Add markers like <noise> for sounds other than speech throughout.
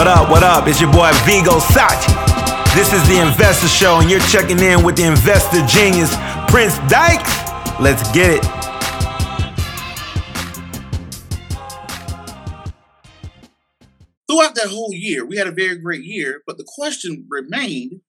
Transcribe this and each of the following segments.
What up, what up? It's your boy Vigo Sachi. This is the Investor Show, and you're checking in with the investor genius, Prince Dykes. Let's get it. Throughout that whole year, we had a very great year, but the question remained,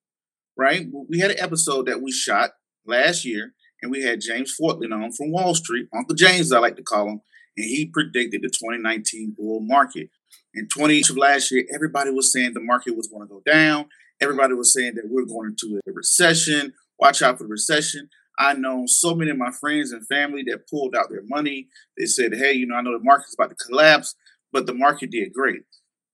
right? We had an episode that we shot last year, and we had James Foytlin on from Wall Street, Uncle James, I like to call him, and he predicted the 2019 bull market. In 20 of last year, everybody was saying the market was going to go down. Everybody was saying that we're going into a recession. Watch out for the recession. I know so many of my friends and family that pulled out their money. They said, "Hey, you know, I know the market's about to collapse, but the market did great."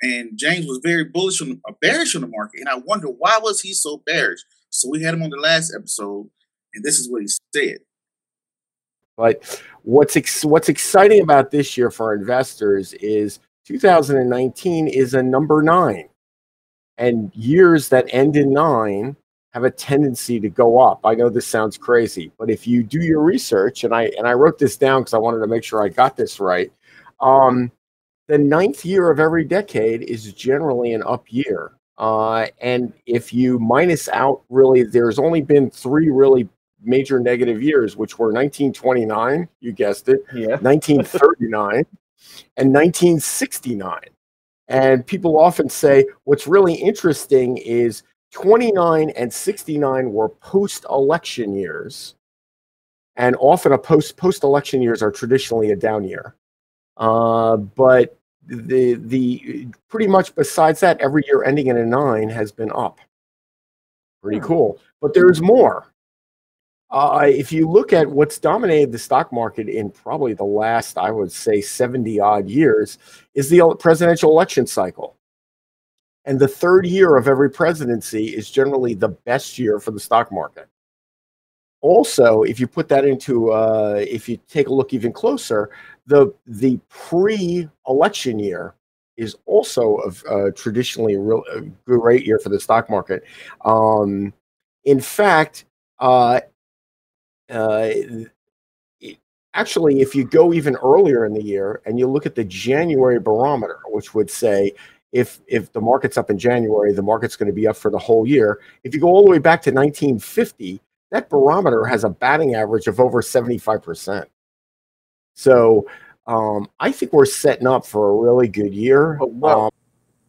And James was very bullish on, uh, bearish on the market, and I wonder why was he so bearish. So we had him on the last episode, and this is what he said. But what's ex- what's exciting about this year for investors is 2019 is a number nine. And years that end in nine have a tendency to go up. I know this sounds crazy, but if you do your research, and I and I wrote this down because I wanted to make sure I got this right. Um, the ninth year of every decade is generally an up year. Uh, and if you minus out, really, there's only been three really major negative years, which were 1929, you guessed it, Yeah. <laughs> 1939, and 1969. And people often say what's really interesting is 29 and 69 were post election years. And often a post post election years are traditionally a down year. Uh, but the the pretty much besides that, every year ending in a nine has been up. Pretty cool. But there's more. Uh, if you look at what's dominated the stock market in probably the last, I would say, 70 odd years, is the presidential election cycle. And the third year of every presidency is generally the best year for the stock market. Also, if you put that into, uh, if you take a look even closer, the the pre-election year is also a, a traditionally a great year for the stock market. Um, in fact, uh, uh, actually, if you go even earlier in the year and you look at the January barometer, which would say if if the market's up in January, the market's going to be up for the whole year. If you go all the way back to 1950, that barometer has a batting average of over 75 percent. So um, I think we're setting up for a really good year. Oh, wow. Um,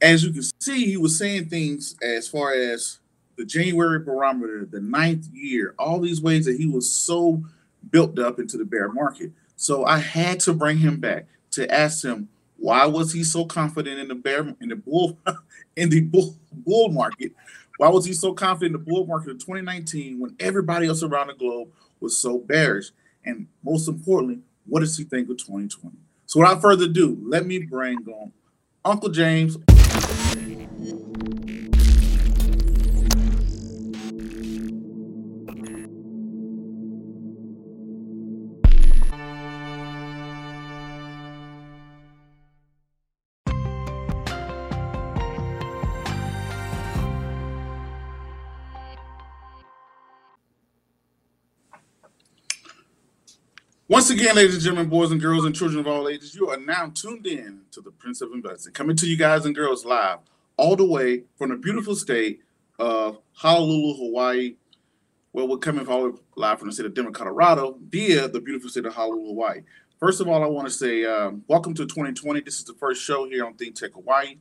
As you can see, he was saying things as far as the January barometer, the ninth year, all these ways that he was so built up into the bear market. So I had to bring him back to ask him why was he so confident in the bear in the bull <laughs> in the bull, bull market? Why was he so confident in the bull market of 2019 when everybody else around the globe was so bearish? And most importantly, what does he think of 2020? So without further ado, let me bring on Uncle James. Once again, ladies and gentlemen, boys and girls, and children of all ages, you are now tuned in to the Prince of Investing, coming to you guys and girls live all the way from the beautiful state of Honolulu, Hawaii. Well, we're coming all live from the state of Denver, Colorado, via the beautiful state of Honolulu, Hawaii. First of all, I want to say um, welcome to 2020. This is the first show here on Think Tech Hawaii,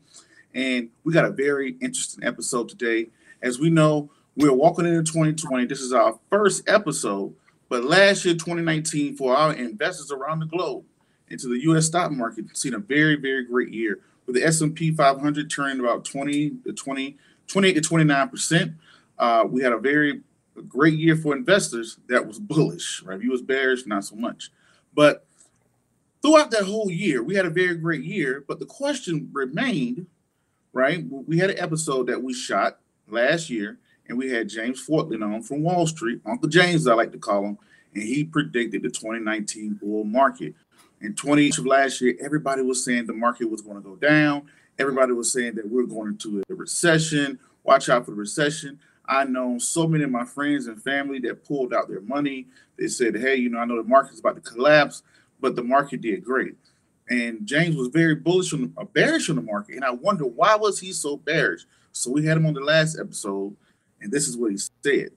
and we got a very interesting episode today. As we know, we're walking into 2020. This is our first episode but last year, 2019, for our investors around the globe into the U.S. stock market, seen a very, very great year with the S&P 500 turning about 20 to 20, 28 to 29 percent. Uh, we had a very great year for investors that was bullish, right? If you was bearish, not so much. But throughout that whole year, we had a very great year. But the question remained, right? We had an episode that we shot last year, and we had James Foytlin on from Wall Street, Uncle James, I like to call him, and he predicted the 2019 bull market. In 20 of last year, everybody was saying the market was going to go down. Everybody was saying that we're going into a recession. Watch out for the recession. I know so many of my friends and family that pulled out their money. They said, "Hey, you know, I know the market's about to collapse, but the market did great." And James was very bullish on, uh, bearish on the market, and I wonder why was he so bearish. So we had him on the last episode, and this is what he said.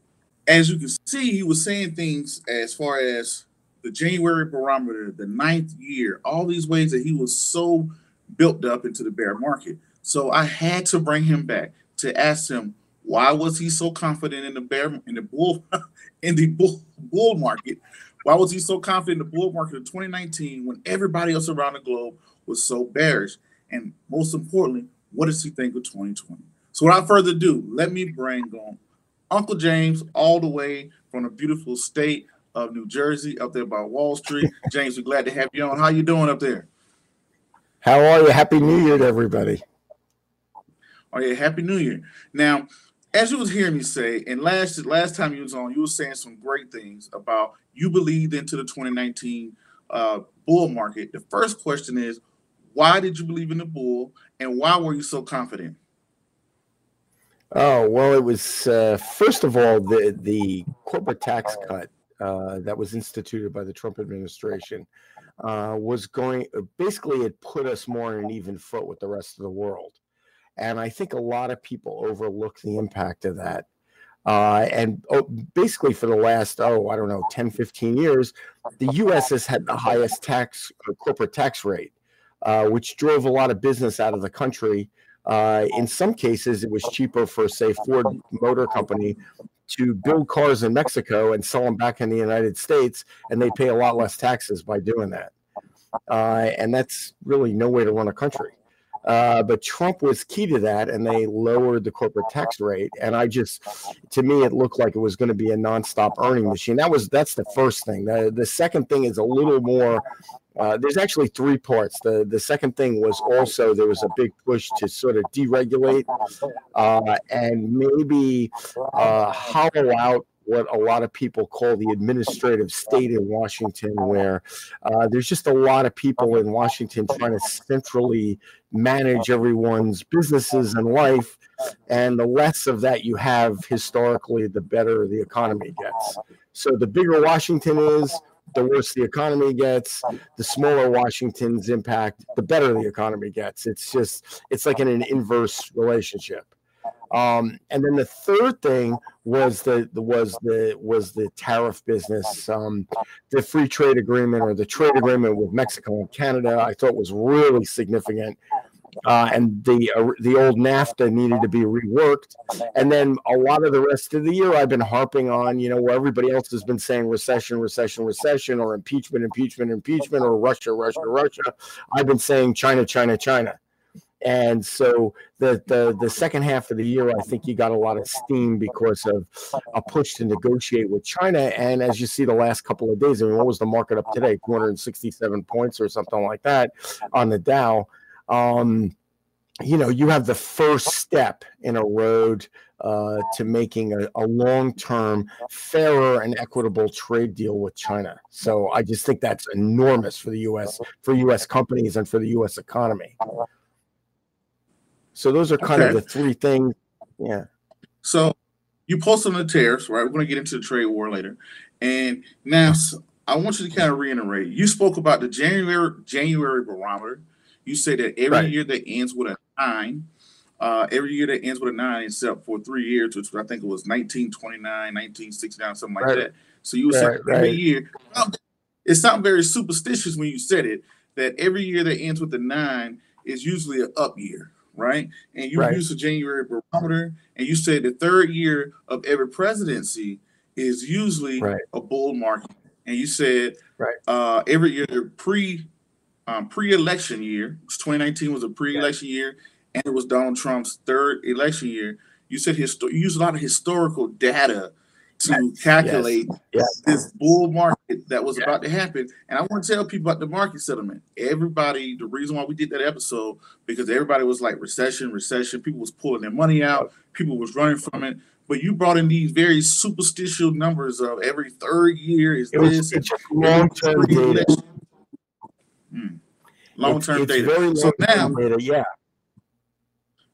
As you can see, he was saying things as far as the January barometer, the ninth year, all these ways that he was so built up into the bear market. So I had to bring him back to ask him why was he so confident in the bear in the bull <laughs> in the bull, bull market? Why was he so confident in the bull market of 2019 when everybody else around the globe was so bearish? And most importantly, what does he think of 2020? So without further ado, let me bring on Uncle James all the way from the beautiful state of New Jersey up there by Wall Street. <laughs> James, we're glad to have you on. How you doing up there? How are you? Happy New Year to everybody. Oh yeah, Happy New Year. Now, as you was hearing me say, and last last time you was on, you were saying some great things about you believed into the 2019 uh, bull market. The first question is, why did you believe in the bull, and why were you so confident? Oh well, it was uh, first of all the the corporate tax cut uh, that was instituted by the Trump administration uh, was going basically it put us more in an even foot with the rest of the world. And I think a lot of people overlook the impact of that. Uh, and oh, basically, for the last, oh, I don't know, 10, 15 years, the US has had the highest tax, uh, corporate tax rate, uh, which drove a lot of business out of the country. Uh, in some cases, it was cheaper for, say, Ford Motor Company to build cars in Mexico and sell them back in the United States, and they pay a lot less taxes by doing that. Uh, and that's really no way to run a country. Uh, but Trump was key to that, and they lowered the corporate tax rate. And I just, to me, it looked like it was going to be a nonstop earning machine. That was that's the first thing. The the second thing is a little more. Uh, there's actually three parts. The the second thing was also there was a big push to sort of deregulate uh, and maybe uh, hollow out what a lot of people call the administrative state in Washington, where uh, there's just a lot of people in Washington trying to centrally manage everyone's businesses and life. And the less of that you have historically, the better the economy gets. So the bigger Washington is, the worse the economy gets. The smaller Washington's impact, the better the economy gets. It's just, it's like in an inverse relationship. Um, and then the third thing was the was the was the tariff business, um, the free trade agreement or the trade agreement with Mexico and Canada. I thought was really significant. Uh, and the uh, the old NAFTA needed to be reworked. And then a lot of the rest of the year, I've been harping on, you know, where everybody else has been saying recession, recession, recession, or impeachment, impeachment, impeachment, or Russia, Russia, Russia. I've been saying China, China, China. And so the, the the second half of the year, I think you got a lot of steam because of a push to negotiate with China. And as you see, the last couple of days, I mean, what was the market up today? 267 points or something like that on the Dow. Um, you know, you have the first step in a road uh, to making a, a long term, fairer, and equitable trade deal with China. So I just think that's enormous for the U.S. for U.S. companies and for the U.S. economy. So those are kind okay. of the three things. Yeah. So you post on the tariffs, right? We're going to get into the trade war later. And now I want you to kind of reiterate. You spoke about the January January barometer. You say that every right. year that ends with a nine, uh, every year that ends with a nine, except for three years, which I think it was 1929, 1969, something like right. that. So you would right, every year. It sounds very superstitious when you said it that every year that ends with a nine is usually an up year, right? And you right. use the January barometer, and you said the third year of every presidency is usually right. a bull market. And you said right. uh, every year pre um, pre-election year, 2019 was a pre-election yeah. year, and it was Donald Trump's third election year. You said histo- you use a lot of historical data to calculate Yes. this bull market that was about to happen. And I want to tell people about the market settlement. Everybody, the reason why we did that episode because everybody was like recession, recession. People was pulling their money out. People was running from it. But you brought in these very superstitious numbers of every third year is It was this. long-term data. Hmm. Long term data. very so now, data. Yeah.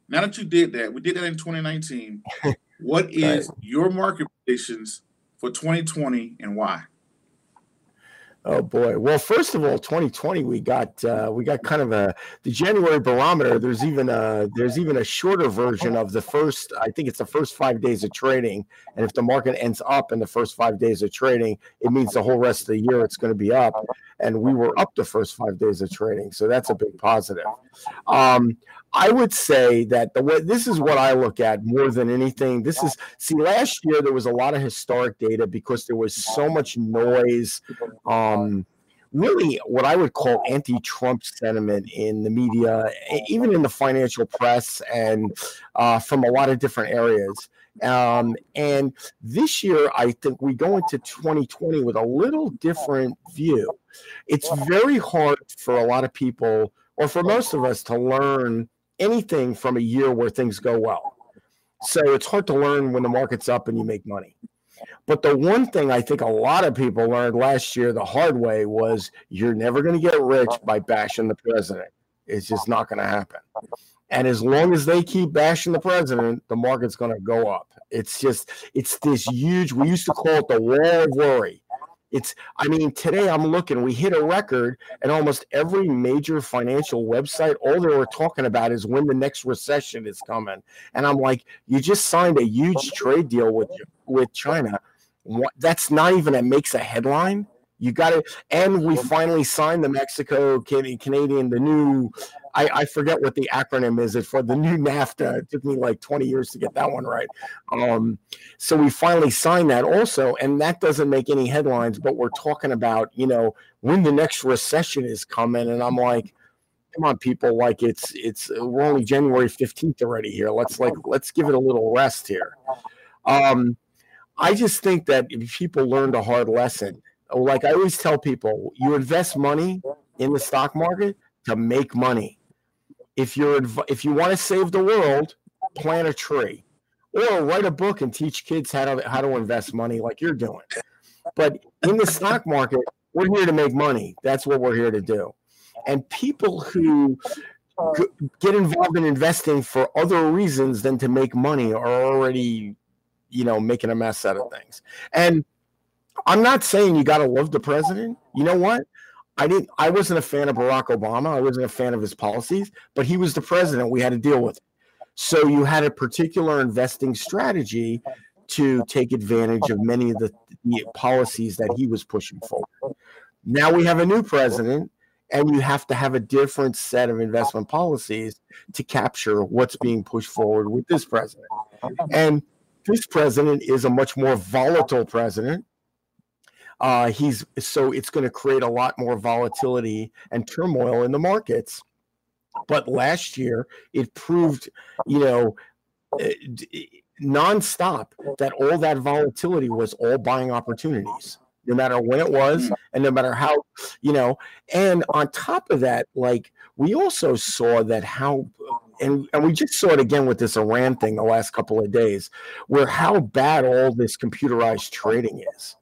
now that you did that, we did that in 2019. <laughs> what is your market predictions for 2020 and why? Oh boy. Well, first of all, 2020 we got uh, we got kind of a the January barometer. There's even a there's even a shorter version of the first. I think it's the first five days of trading, and if the market ends up in the first five days of trading, it means the whole rest of the year it's going to be up. And we were up the first five days of trading, so that's a big positive. Um, I would say that the way this is what I look at more than anything. This is see last year there was a lot of historic data because there was so much noise. Um, really, what I would call anti-Trump sentiment in the media, even in the financial press, and uh, from a lot of different areas. Um, and this year, I think we go into 2020 with a little different view. It's very hard for a lot of people, or for most of us, to learn anything from a year where things go well. So it's hard to learn when the market's up and you make money. But the one thing I think a lot of people learned last year the hard way was you're never going to get rich by bashing the president. It's just not going to happen. And as long as they keep bashing the president, the market's going to go up. It's just, it's this huge, we used to call it the wall of worry. It's, I mean, today I'm looking, we hit a record, and almost every major financial website, all they were talking about is when the next recession is coming. And I'm like, you just signed a huge trade deal with with China. What, that's not even that makes a headline. You got it. And we finally signed the Mexico Canadian, the new, I, I forget what the acronym is. For the new NAFTA. It took me like 20 years to get that one right. Um, so we finally signed that also. And that doesn't make any headlines, but we're talking about, you know, when the next recession is coming. And I'm like, come on, people, like it's, it's, we're only January 15th already here. Let's like, let's give it a little rest here. Um, I just think that if people learned a hard lesson, like I always tell people, you invest money in the stock market to make money. If you're if you want to save the world, plant a tree, or write a book and teach kids how to how to invest money like you're doing. But in the stock market, we're here to make money. That's what we're here to do. And people who get involved in investing for other reasons than to make money are already you know, making a mess out of things. And I'm not saying you got to love the president. You know what? I didn't. I wasn't a fan of Barack Obama. I wasn't a fan of his policies, but he was the president. We had to deal with it. So you had a particular investing strategy to take advantage of many of the, the policies that he was pushing forward. Now we have a new president, and you have to have a different set of investment policies to capture what's being pushed forward with this president. And this president is a much more volatile president. Uh, he's so it's going to create a lot more volatility and turmoil in the markets. But last year, it proved, you know, d- nonstop that all that volatility was all buying opportunities, no matter when it was, and no matter how, you know. And on top of that, like we also saw that how and, and we just saw it again with this Iran thing the last couple of days, where how bad all this computerized trading is.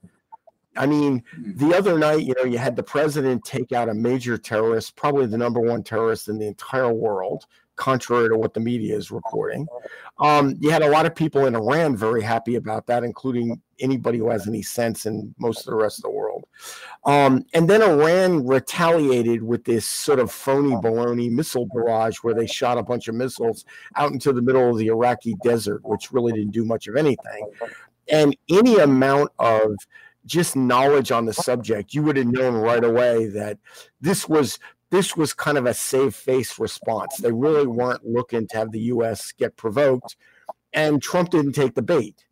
I mean, the other night, you know, you had the president take out a major terrorist, probably the number one terrorist in the entire world, contrary to what the media is reporting. Um, you had a lot of people in Iran very happy about that, including anybody who has any sense in most of the rest of the world. Um, and then Iran retaliated with this sort of phony baloney missile barrage where they shot a bunch of missiles out into the middle of the Iraqi desert, which really didn't do much of anything. And any amount of just knowledge on the subject, you would have known right away that this was this was kind of a save face response. They really weren't looking to have the U.S. get provoked, and Trump didn't take the bait.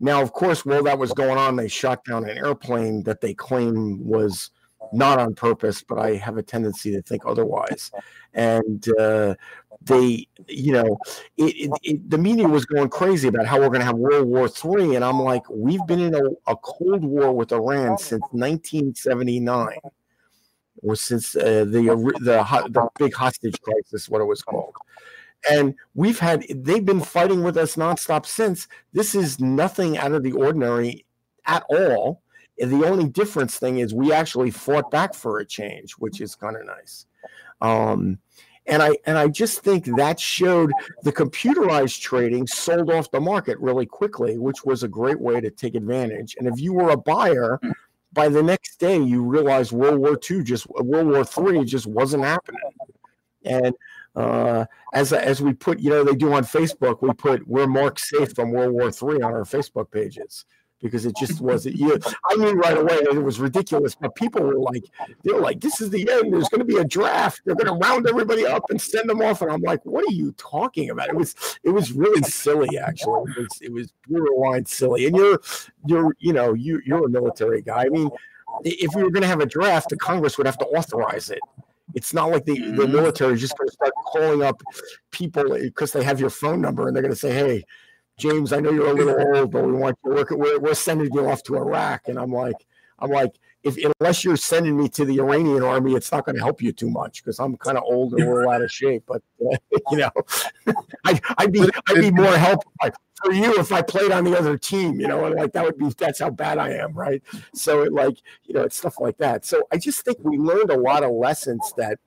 Now, of course, while that was going on, they shot down an airplane that they claim was not on purpose, but I have a tendency to think otherwise. And uh, they, you know, it, it, it, the media was going crazy about how we're going to have World War III, and I'm like, we've been in a, a Cold War with Iran since 1979, or since uh, the, the the big hostage crisis, what it was called. And we've had they've been fighting with us nonstop since. This is nothing out of the ordinary at all. The only difference thing is we actually fought back for a change, which is kind of nice. Um, and I and I just think that showed the computerized trading sold off the market really quickly, which was a great way to take advantage. And if you were a buyer, by the next day you realized World War II just World War III just wasn't happening. And uh, as as we put, you know, they do on Facebook, we put we're marked safe from World War III on our Facebook pages because it just wasn't you. I mean, right away that it was ridiculous, but people were like, they were like, "This is the end. There's going to be a draft. They're going to round everybody up and send them off." And I'm like, "What are you talking about?" It was it was really silly, actually. It was it was borderline silly. And you're you're you know you you're a military guy. I mean, if we were going to have a draft, the Congress would have to authorize it. It's not like the, the mm-hmm. military is just going to start calling up people because they have your phone number and they're going to say, "Hey, James, I know you're a little old, but we want you to work. We're, we're sending you off to Iraq." And I'm like, I'm like, if unless you're sending me to the Iranian army, it's not going to help you too much because I'm kind of old and little out of shape. But uh, <laughs> you know, <laughs> I, would be I'd be more helpful for you if I played on the other team. You know, and like that would be that's how bad I am, right? So it like you know, it's stuff like that. So I just think we learned a lot of lessons that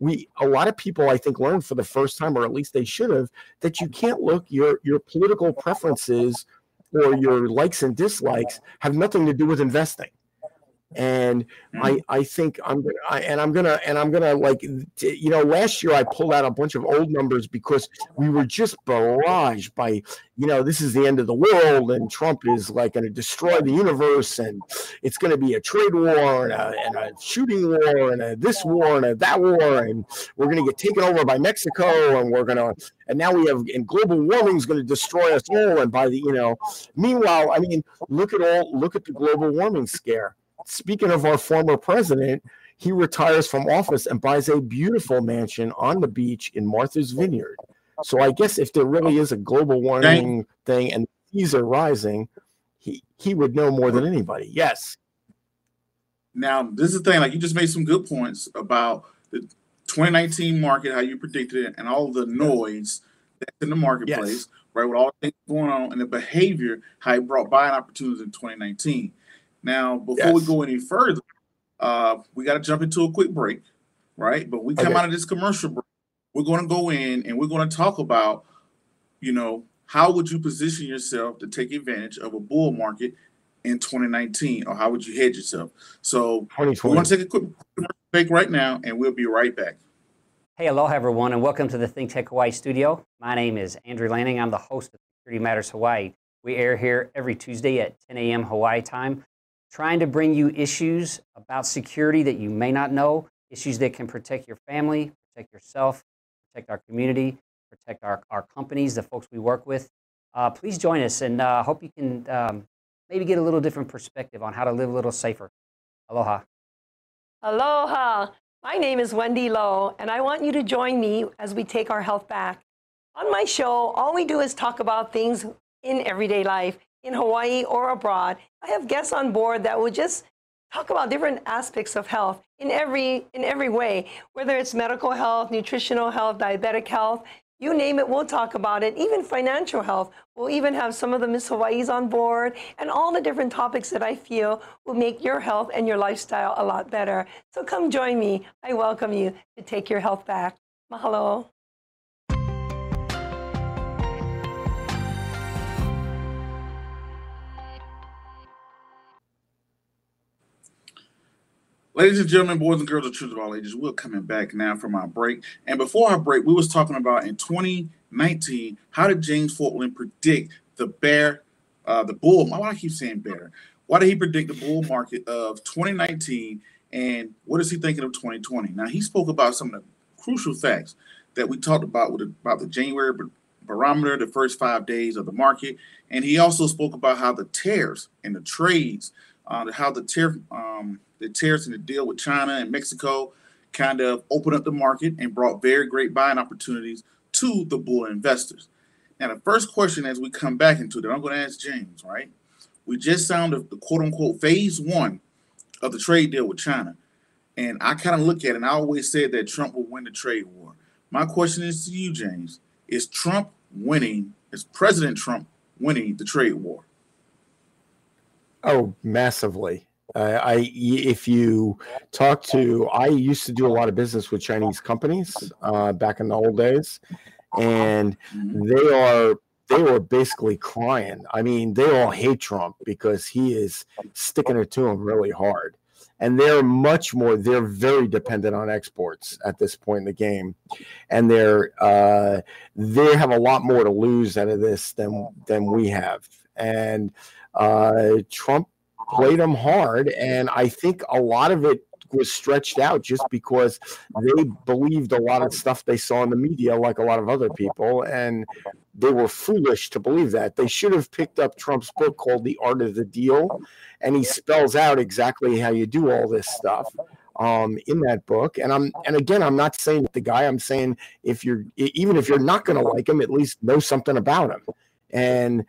we a lot of people I think learned for the first time, or at least they should have, that you can't look your your political preferences or your likes and dislikes have nothing to do with investing and mm-hmm. I I think I'm gonna I, and I'm gonna and I'm gonna like you know last year I pulled out a bunch of old numbers because we were just barraged by you know this is the end of the world and Trump is like going to destroy the universe and it's going to be a trade war and a, and a shooting war and a this war and a that war and we're going to get taken over by Mexico and we're going to and now we have and global warming is going to destroy us all and by the you know meanwhile I mean look at all look at the global warming scare speaking of our former president, he retires from office and buys a beautiful mansion on the beach in Martha's Vineyard. So I guess if there really is a global warming thing and seas are rising, he he would know more than anybody. Yes. Now this is the thing. Like you just made some good points about the 2019 market, how you predicted it, and all the noise that's in the marketplace, yes. right? With all the things going on and the behavior, how it brought buying opportunities in 2019. Now, before yes. we go any further, uh, we got to jump into a quick break, right? But we come okay. out of this commercial break, we're going to go in and we're going to talk about, you know, how would you position yourself to take advantage of a bull market in 2019, or how would you hedge yourself? So we're going to take a quick break right now, and we'll be right back. Hey, aloha everyone, and welcome to the Think Tech Hawaii studio. My name is Andrew Lanning. I'm the host of Security Matters Hawaii. We air here every Tuesday at 10 a.m. Hawaii time trying to bring you issues about security that you may not know, issues that can protect your family, protect yourself, protect our community, protect our, our companies, the folks we work with. Uh, please join us and uh, hope you can um, maybe get a little different perspective on how to live a little safer. Aloha. Aloha. My name is Wendy Lowe, and I want you to join me as we take our health back. On my show, all we do is talk about things in everyday life in Hawaii or abroad. I have guests on board that will just talk about different aspects of health in every in every way, whether it's medical health, nutritional health, diabetic health, you name it, we'll talk about it. Even financial health. We'll even have some of the Miss Hawaii's on board and all the different topics that I feel will make your health and your lifestyle a lot better. So come join me. I welcome you to take your health back. Mahalo. Ladies and gentlemen, boys and girls of truth of all ages, we're coming back now from our break. And before our break, we was talking about in 2019, how did James Foytlin predict the bear, uh, the bull? Why do I keep saying bear? Why did he predict the bull market of 2019? And what is he thinking of 2020? Now he spoke about some of the crucial facts that we talked about with about the January barometer, the first five days of the market, and he also spoke about how the tears and the trades, uh, how the tariff um, the tariffs and the deal with China and Mexico kind of opened up the market and brought very great buying opportunities to the bull investors. Now, the first question as we come back into that, I'm going to ask James, right? We just signed the, the quote unquote phase one of the trade deal with China. And I kind of look at it, and I always said that Trump will win the trade war. My question is to you, James Is Trump winning, is President Trump winning the trade war? Oh, massively. I if you talk to, I used to do a lot of business with Chinese companies uh, back in the old days, and they are they were basically crying. I mean, they all hate Trump because he is sticking it to them really hard. And they're much more, they're very dependent on exports at this point in the game. And they're uh, they have a lot more to lose out of this than than we have. And uh, Trump played them hard, and I think a lot of it was stretched out just because they believed a lot of stuff they saw in the media, like a lot of other people, and they were foolish to believe that. They should have picked up Trump's book called The Art of the Deal, and he spells out exactly how you do all this stuff um, in that book. And I'm and again, I'm not saying the guy. I'm saying if you're even if you're not going to like him, at least know something about him. And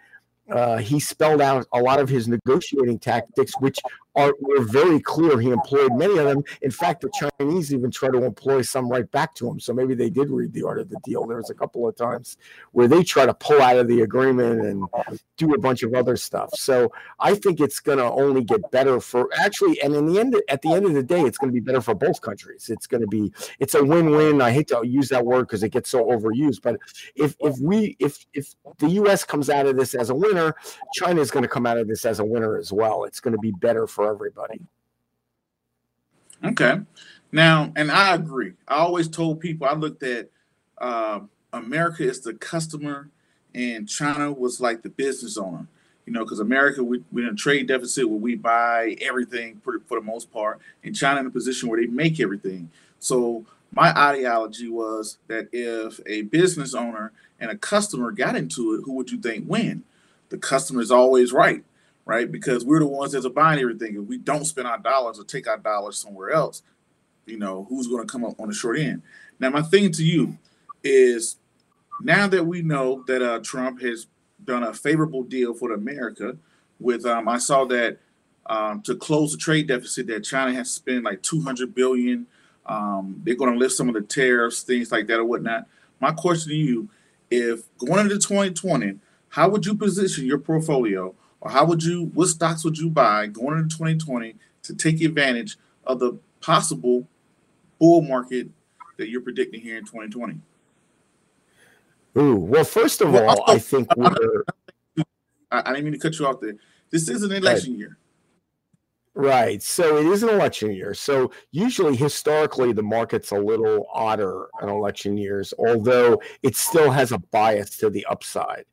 uh, he spelled out a lot of his negotiating tactics, which are were very clear. He employed many of them. In fact, the Chinese even try to employ some right back to him. So maybe they did read the art of the deal. There was a couple of times where they try to pull out of the agreement and do a bunch of other stuff. So I think it's going to only get better for actually, and in the end, at the end of the day, it's going to be better for both countries. It's going to be it's a win-win. I hate to use that word because it gets so overused, but if if we if if the U.S. comes out of this as a winner, China is going to come out of this as a winner as well. It's going to be better for for everybody. Okay. Now, and I agree. I always told people I looked at uh, America is the customer, and China was like the business owner. You know, because America we, we're in a trade deficit where we buy everything for, for the most part, and China in a position where they make everything. So my ideology was that if a business owner and a customer got into it, who would you think win? The customer is always right right? Because we're the ones that are buying everything. If we don't spend our dollars or take our dollars somewhere else, you know, who's going to come up on the short end? Now, my thing to you is now that we know that uh, Trump has done a favorable deal for America, with um, I saw that um, to close the trade deficit that China has spent like 200 billion. Um, they're going to lift some of the tariffs, things like that, or whatnot. My question to you: If going into 2020, how would you position your portfolio or how would you what stocks would you buy going into 2020 to take advantage of the possible bull market that you're predicting here in 2020 Ooh, well first of well, all also, i think uh, we're I, I, didn't mean to cut you off there this is an election right. year Right. So it is an election year. So usually, historically, the market's a little odder in election years, although it still has a bias to the upside.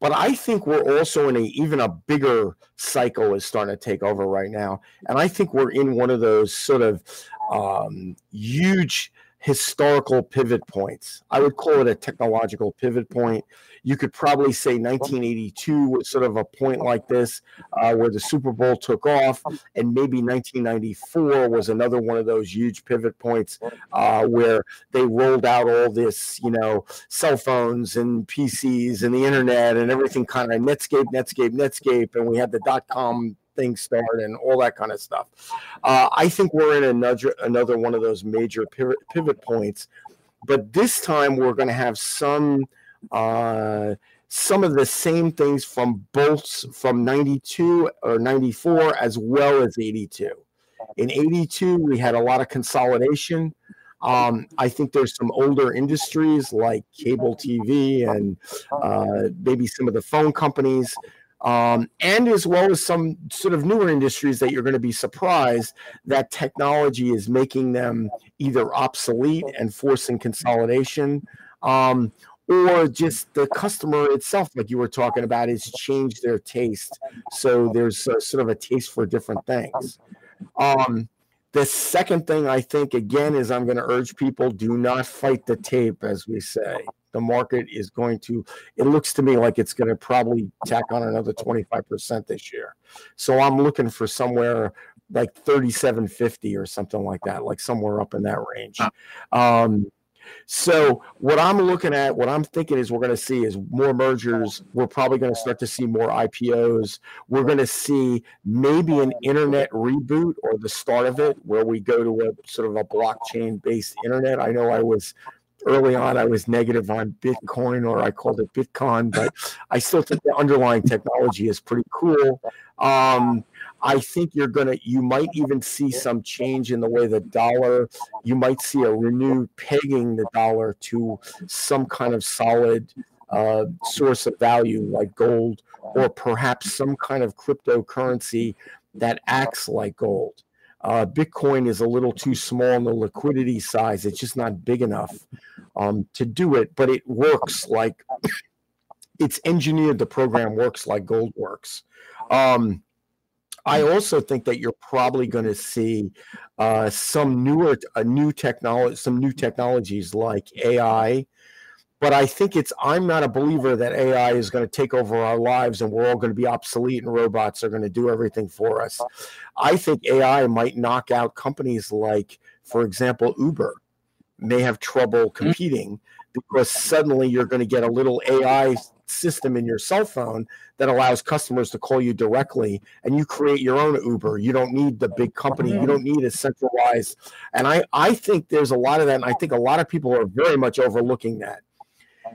But I think we're also in a even a bigger cycle is starting to take over right now, and I think we're in one of those sort of um, huge historical pivot points. I would call it a technological pivot point. You could probably say 1982 was sort of a point like this, uh, where the Super Bowl took off, and maybe 1994 was another one of those huge pivot points uh, where they rolled out all this, you know, cell phones and PCs and the internet and everything kind of Netscape, Netscape, Netscape, and we had the dot com things start and all that kind of stuff. Uh, I think we're in another another one of those major pivot, pivot points, but this time we're going to have some uh, some of the same things from bolts from 92 or 94 as well as 82. In 82, we had a lot of consolidation. Um, I think there's some older industries like cable TV and uh, maybe some of the phone companies um, and as well as some sort of newer industries that you're going to be surprised that technology is making them either obsolete and forcing consolidation. Um, or just the customer itself, like you were talking about, has changed their taste. So there's a, sort of a taste for different things. Um, the second thing I think, again, is I'm going to urge people do not fight the tape, as we say the market is going to it looks to me like it's going to probably tack on another 25% this year so i'm looking for somewhere like 3750 or something like that like somewhere up in that range um, So what I'm looking at, what I'm thinking is we're going to see is more mergers. We're probably going to start to see more IPOs. We're going to see maybe an internet reboot or the start of it, where we go to a sort of a blockchain based internet. I know I was early on I was negative on Bitcoin or I called it Bitcoin, but I still think the underlying technology is pretty cool. Um, I think you're gonna you might even see some change in the way the dollar you might see a renewed pegging the dollar to some kind of solid uh, source of value like gold or perhaps some kind of cryptocurrency that acts like gold. Uh, Bitcoin is a little too small in the liquidity size. It's just not big enough um, to do it, but it works like it's engineered. The program works like gold works. Um, I also think that you're probably going to see uh, some newer, a new technology, some new technologies like AI. But I think it's. I'm not a believer that AI is going to take over our lives and we're all going to be obsolete and robots are going to do everything for us. I think AI might knock out companies like, for example, Uber may have trouble mm-hmm. competing because suddenly you're going to get a little AI system in your cell phone that allows customers to call you directly and you create your own Uber. You don't need the big company. You don't need a centralized. And I, I think there's a lot of that. And I think a lot of people are very much overlooking that.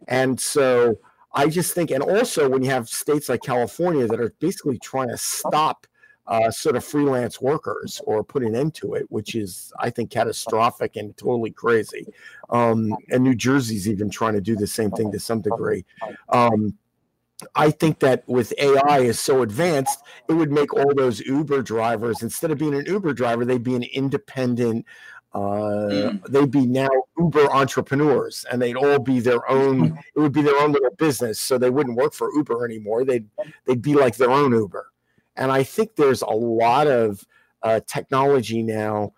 And so I just think, and also when you have states like California that are basically trying to stop uh, sort of freelance workers or put an end to it, which is, I think, catastrophic and totally crazy. Um, and New Jersey's even trying to do the same thing to some degree. Um, I think that with AI is so advanced, it would make all those Uber drivers instead of being an Uber driver, they'd be an independent. Uh, mm. They'd be now Uber entrepreneurs, and they'd all be their own. <laughs> It would be their own little business, so they wouldn't work for Uber anymore. They'd they'd be like their own Uber. And I think there's a lot of uh, technology now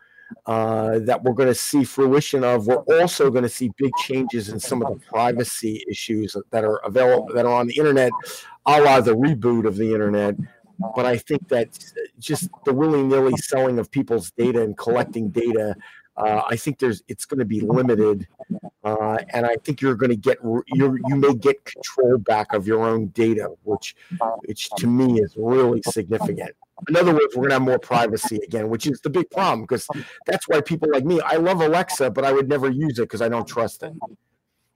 uh, that we're going to see fruition of. We're also going to see big changes in some of the privacy issues that are available that are on the internet, a la the reboot of the internet. But I think that just the willy nilly selling of people's data and collecting data uh, I think there's it's going to be limited, uh, and I think you're going to get you you may get control back of your own data, which which to me is really significant. In other words, we're going to have more privacy again, which is the big problem because that's why people like me. I love Alexa, but I would never use it because I don't trust it.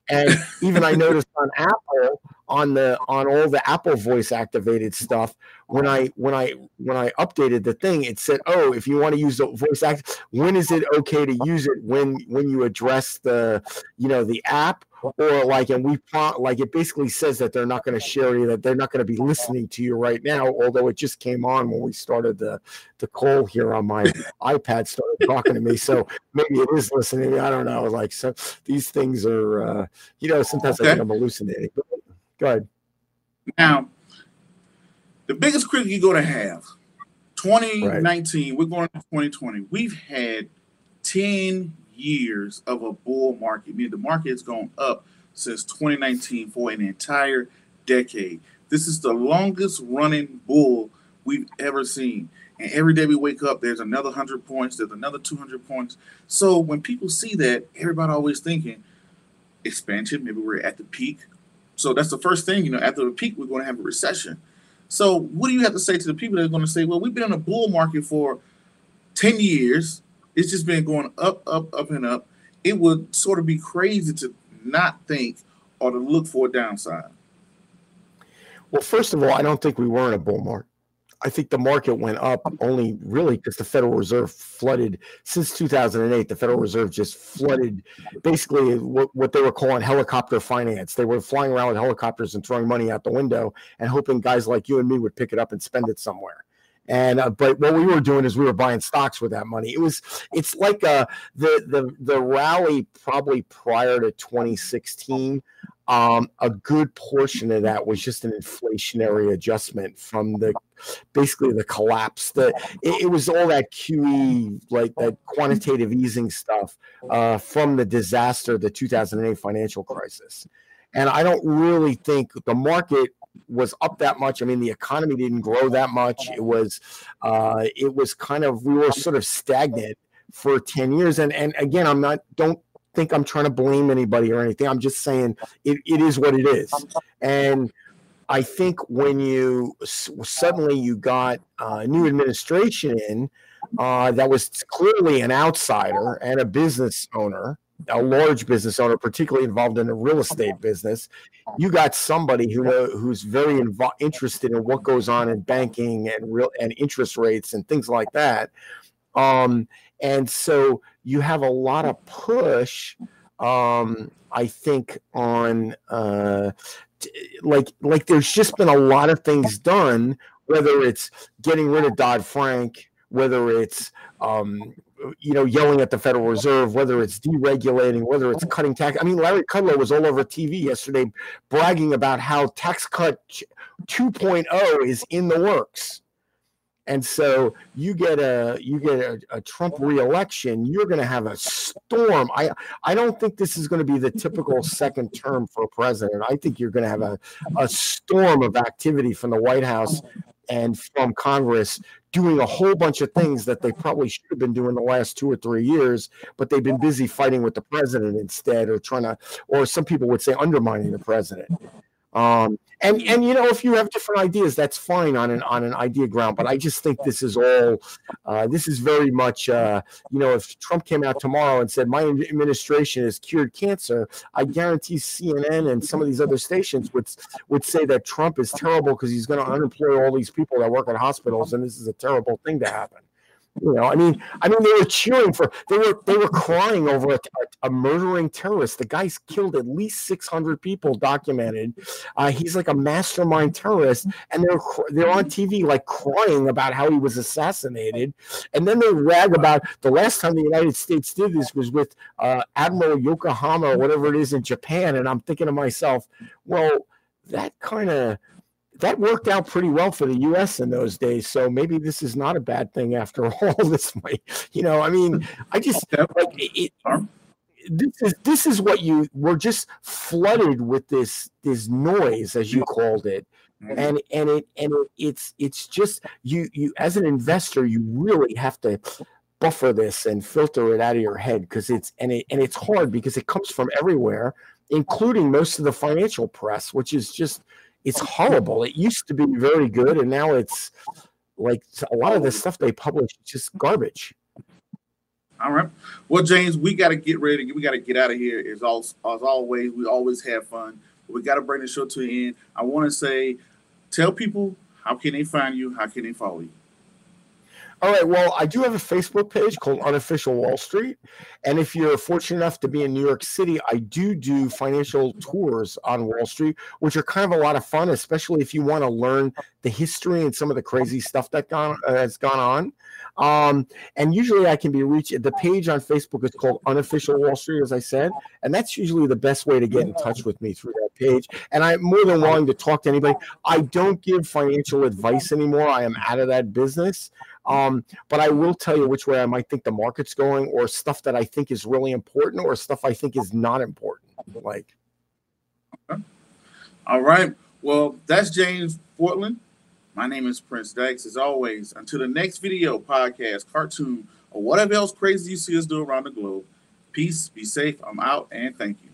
And even I noticed on Apple, on the on all the Apple voice activated stuff, when I when I when I updated the thing, it said, "Oh, if you want to use the voice act, when is it okay to use it? When when you address the you know the app or like and we like it basically says that they're not going to share you that they're not going to be listening to you right now although it just came on when we started the the call here on my ipad started talking to me so maybe it is listening i don't know like so these things are uh you know sometimes okay. i think i'm hallucinating go ahead now the biggest critic you're going to have 2019 right. we're going to 2020 we've had 10 years of a bull market, I meaning the market has gone up since 2019 for an entire decade. This is the longest running bull we've ever seen. And every day we wake up, there's another 100 points, there's another 200 points. So when people see that, everybody always thinking expansion, maybe we're at the peak. So that's the first thing, you know, after the peak, we're going to have a recession. So what do you have to say to the people that are going to say, well, we've been in a bull market for 10 years it's just been going up, up, up, and up. It would sort of be crazy to not think or to look for a downside. Well, first of all, I don't think we were in a bull market. I think the market went up only really because the Federal Reserve flooded since 2008. The Federal Reserve just flooded basically what, what they were calling helicopter finance. They were flying around with helicopters and throwing money out the window and hoping guys like you and me would pick it up and spend it somewhere. And uh, but what we were doing is we were buying stocks with that money. It was it's like uh, the the the rally probably prior to 2016. Um, a good portion of that was just an inflationary adjustment from the basically the collapse. The it, it was all that QE like that quantitative easing stuff uh, from the disaster, the 2008 financial crisis. And I don't really think the market was up that much. I mean, the economy didn't grow that much. It was, uh, it was kind of we were sort of stagnant for ten years. And and again, I'm not don't think I'm trying to blame anybody or anything. I'm just saying it, it is what it is. And I think when you suddenly you got a new administration in uh, that was clearly an outsider and a business owner, a large business owner, particularly involved in the real estate business, you got somebody who who's very invo- interested in what goes on in banking and real and interest rates and things like that. Um, and so you have a lot of push, um, I think, on uh, like like there's just been a lot of things done, whether it's getting rid of Dodd Frank, whether it's um, you know, yelling at the Federal Reserve, whether it's deregulating, whether it's cutting tax. I mean, Larry Kudlow was all over TV yesterday bragging about how tax cut 2.0 is in the works. And so you get a you get a, a Trump reelection, you're going to have a storm. I I don't think this is going to be the typical <laughs> second term for a president. I think you're going to have a, a storm of activity from the White House and from Congress doing a whole bunch of things that they probably should have been doing the last two or three years, but they've been busy fighting with the president instead, or trying to, or some people would say undermining the president. Um, and and you know, if you have different ideas, that's fine on an on an idea ground. But I just think this is all uh, this is very much uh, you know, if Trump came out tomorrow and said my administration has cured cancer, I guarantee CNN and some of these other stations would would say that Trump is terrible because he's going to unemploy all these people that work at hospitals, and this is a terrible thing to happen. You know, I mean, I mean, they were cheering for, they were, they were crying over a, a, a murdering terrorist. The guy's killed at least six hundred people, documented. Uh, he's like a mastermind terrorist, and they're they're on TV like crying about how he was assassinated, and then they rag about the last time the United States did this was with uh, Admiral Yokohama or whatever it is in Japan, and I'm thinking to myself, well, that kind of that worked out pretty well for the U.S. in those days. So maybe this is not a bad thing after <laughs> all. This might, you know, I mean, I just <laughs> like it, it, this is this is what you we're just flooded with this this noise as you called it mm-hmm. and and it and it, it's it's just you you as an investor you really have to buffer this and filter it out of your head because it's and it and it's hard because it comes from everywhere including most of the financial press which is just it's oh, horrible. It used to be very good, and now it's like a lot of the oh. stuff they publish is just garbage. All right. Well, James, we got to get ready. We got to get out of here. As, all, as always, we always have fun. we got to bring the show to an end. I want to say, tell people how can they find you? How can they follow you? All right. Well, I do have a Facebook page called Unofficial Wall Street. And if you're fortunate enough to be in New York City, I do do financial tours on Wall Street, which are kind of a lot of fun, especially if you want to learn the history and some of the crazy stuff that gone, uh, has gone on. Um, and usually I can be reached. The page on Facebook is called Unofficial Wall Street, as I said. And that's usually the best way to get in touch with me through that page. And I'm more than willing to talk to anybody. I don't give financial advice anymore, I am out of that business. Um, but I will tell you which way I might think the market's going, or stuff that I think is really important, or stuff I think is not important. Like, all right. Well, that's James Foytlin. My name is Prince Dykes. As always, until the next video, podcast, cartoon, or whatever else crazy you see us do around the globe. Peace, be safe. I'm out, and thank you.